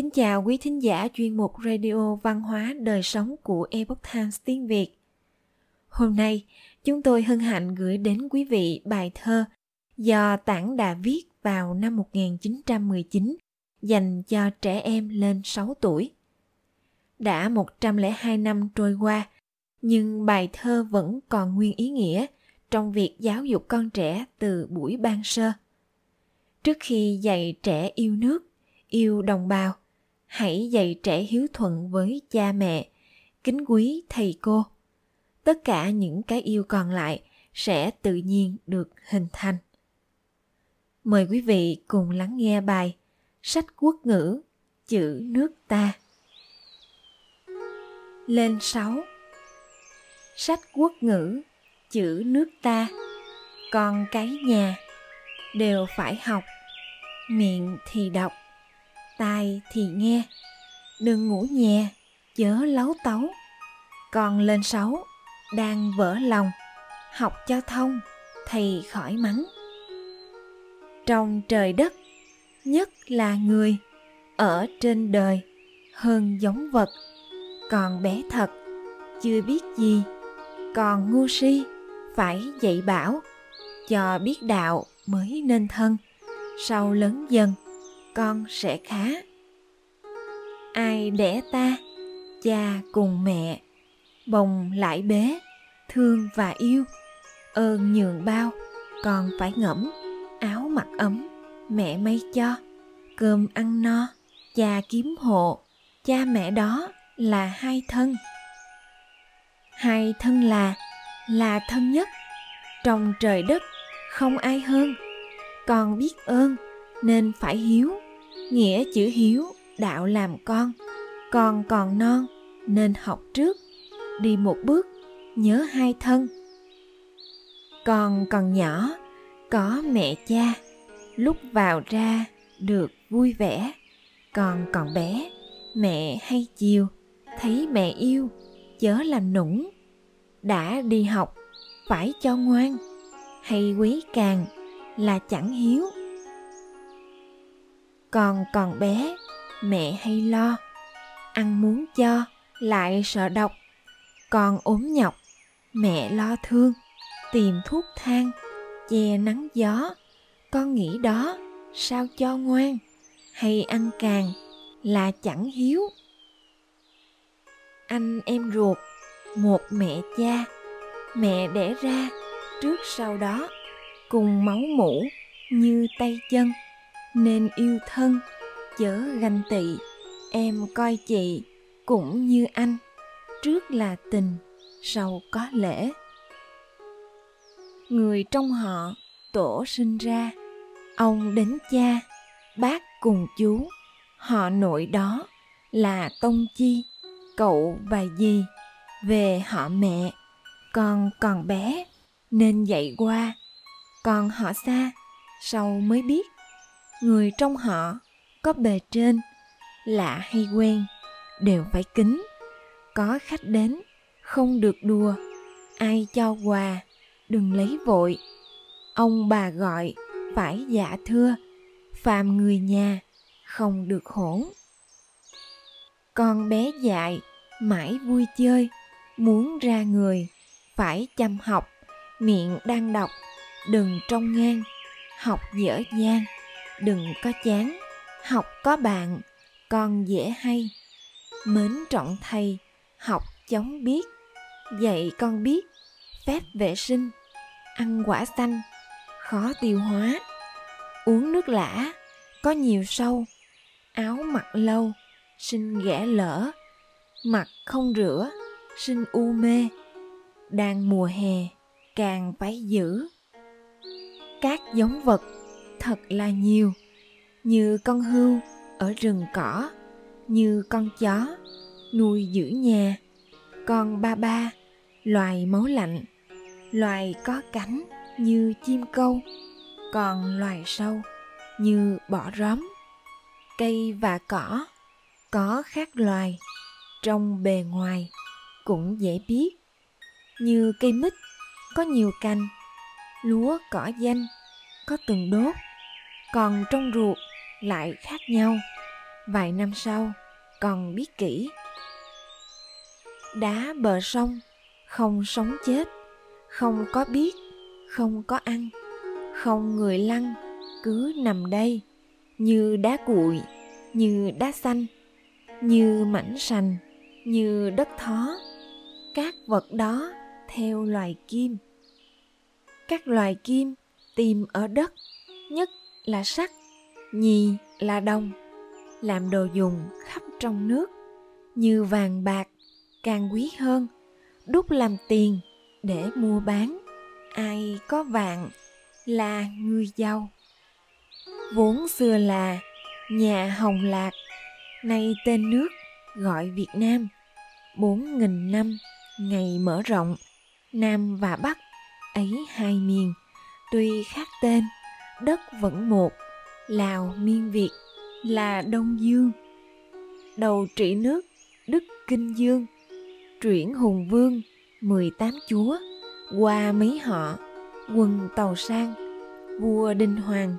kính chào quý thính giả chuyên mục Radio Văn hóa Đời Sống của Epoch Times tiếng Việt. Hôm nay, chúng tôi hân hạnh gửi đến quý vị bài thơ do Tản đã viết vào năm 1919 dành cho trẻ em lên 6 tuổi. Đã 102 năm trôi qua, nhưng bài thơ vẫn còn nguyên ý nghĩa trong việc giáo dục con trẻ từ buổi ban sơ. Trước khi dạy trẻ yêu nước, yêu đồng bào, hãy dạy trẻ hiếu thuận với cha mẹ, kính quý thầy cô. Tất cả những cái yêu còn lại sẽ tự nhiên được hình thành. Mời quý vị cùng lắng nghe bài Sách quốc ngữ, chữ nước ta. Lên 6 Sách quốc ngữ, chữ nước ta, con cái nhà đều phải học, miệng thì đọc, tai thì nghe, đừng ngủ nhẹ, chớ lấu tấu. Con lên sáu, đang vỡ lòng, học cho thông, thì khỏi mắng. Trong trời đất nhất là người ở trên đời hơn giống vật. Còn bé thật chưa biết gì. Còn ngu si phải dạy bảo. Cho biết đạo mới nên thân sau lớn dần con sẽ khá. Ai đẻ ta, cha cùng mẹ, bồng lại bế, thương và yêu, ơn nhường bao, con phải ngẫm, áo mặc ấm, mẹ may cho, cơm ăn no, cha kiếm hộ, cha mẹ đó là hai thân. Hai thân là là thân nhất. Trong trời đất không ai hơn, con biết ơn nên phải hiếu. Nghĩa chữ hiếu, đạo làm con. Con còn non, nên học trước. Đi một bước, nhớ hai thân. Con còn nhỏ, có mẹ cha. Lúc vào ra, được vui vẻ. Con còn bé, mẹ hay chiều. Thấy mẹ yêu, chớ làm nũng. Đã đi học, phải cho ngoan. Hay quý càng là chẳng hiếu còn còn bé, mẹ hay lo, ăn muốn cho, lại sợ độc. Còn ốm nhọc, mẹ lo thương, tìm thuốc thang, che nắng gió. Con nghĩ đó, sao cho ngoan, hay ăn càng là chẳng hiếu. Anh em ruột, một mẹ cha, mẹ đẻ ra, trước sau đó, cùng máu mủ như tay chân nên yêu thân, chớ ganh tị. Em coi chị cũng như anh, trước là tình, sau có lễ. Người trong họ tổ sinh ra, ông đến cha, bác cùng chú. Họ nội đó là tông chi, cậu và dì về họ mẹ. Con còn bé nên dạy qua. Còn họ xa, sau mới biết người trong họ, có bề trên, lạ hay quen, đều phải kính. Có khách đến, không được đùa, ai cho quà, đừng lấy vội. Ông bà gọi, phải dạ thưa, phàm người nhà, không được hỗn. Con bé dại, mãi vui chơi, muốn ra người, phải chăm học. Miệng đang đọc, đừng trong ngang, học dở dang đừng có chán. Học có bạn, con dễ hay. Mến trọng thầy, học chóng biết. Dạy con biết, phép vệ sinh. Ăn quả xanh, khó tiêu hóa. Uống nước lã, có nhiều sâu. Áo mặc lâu sinh ghẻ lỡ. Mặt không rửa sinh u mê. Đang mùa hè, càng phải giữ. Các giống vật, thật là nhiều như con hươu ở rừng cỏ, như con chó nuôi giữ nhà. Con ba ba, loài máu lạnh, loài có cánh như chim câu. Còn loài sâu như bọ róm, cây và cỏ có khác loài, trong bề ngoài cũng dễ biết. Như cây mít có nhiều cành, lúa cỏ danh có từng đốt. Còn trong ruột lại khác nhau. Vài năm sau, còn biết kỹ. Đá bờ sông, không sống chết. Không có biết, không có ăn. Không người lăn, cứ nằm đây. Như đá cuội, như đá xanh. Như mảnh sành, như đất thó. Các vật đó theo loài kim. Các loài kim tìm ở đất, nhất là sắt nhì là đồng làm đồ dùng khắp trong nước, như vàng bạc, càng quý hơn. Đúc làm tiền để mua bán. Ai có vàng là người giàu. Vốn xưa là nhà hồng lạc, nay tên nước gọi việt nam. Bốn nghìn năm, ngày mở rộng, nam và bắc ấy hai miền, tuy khác tên, đất vẫn một lào, miên việt là đông dương. Đầu trị nước, đức kinh dương. Truyển hùng vương 18 chúa, qua mấy họ quân tàu sang, vua đinh hoàng,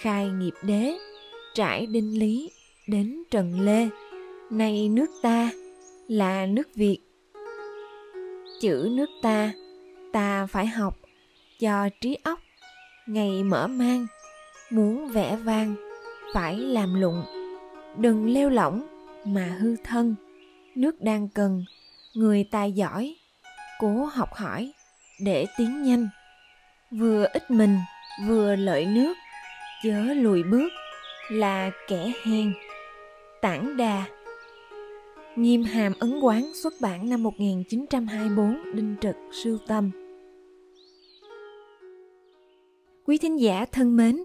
khai nghiệp đế, trải đinh lý đến trần lê. Nay nước ta là nước việt. Chữ nước ta ta phải học cho trí óc, ngày mở mang muốn vẽ vang phải làm lụng. Đừng leo lỏng mà hư thân. Nước đang cần người tài giỏi cố học hỏi để tiến nhanh. Vừa ích mình vừa lợi nước chớ lùi bước là kẻ hèn. Tản đà. Nghiêm hàm ấn quán xuất bản năm 1924 Đinh Trực Sưu Tâm Quý thính giả thân mến,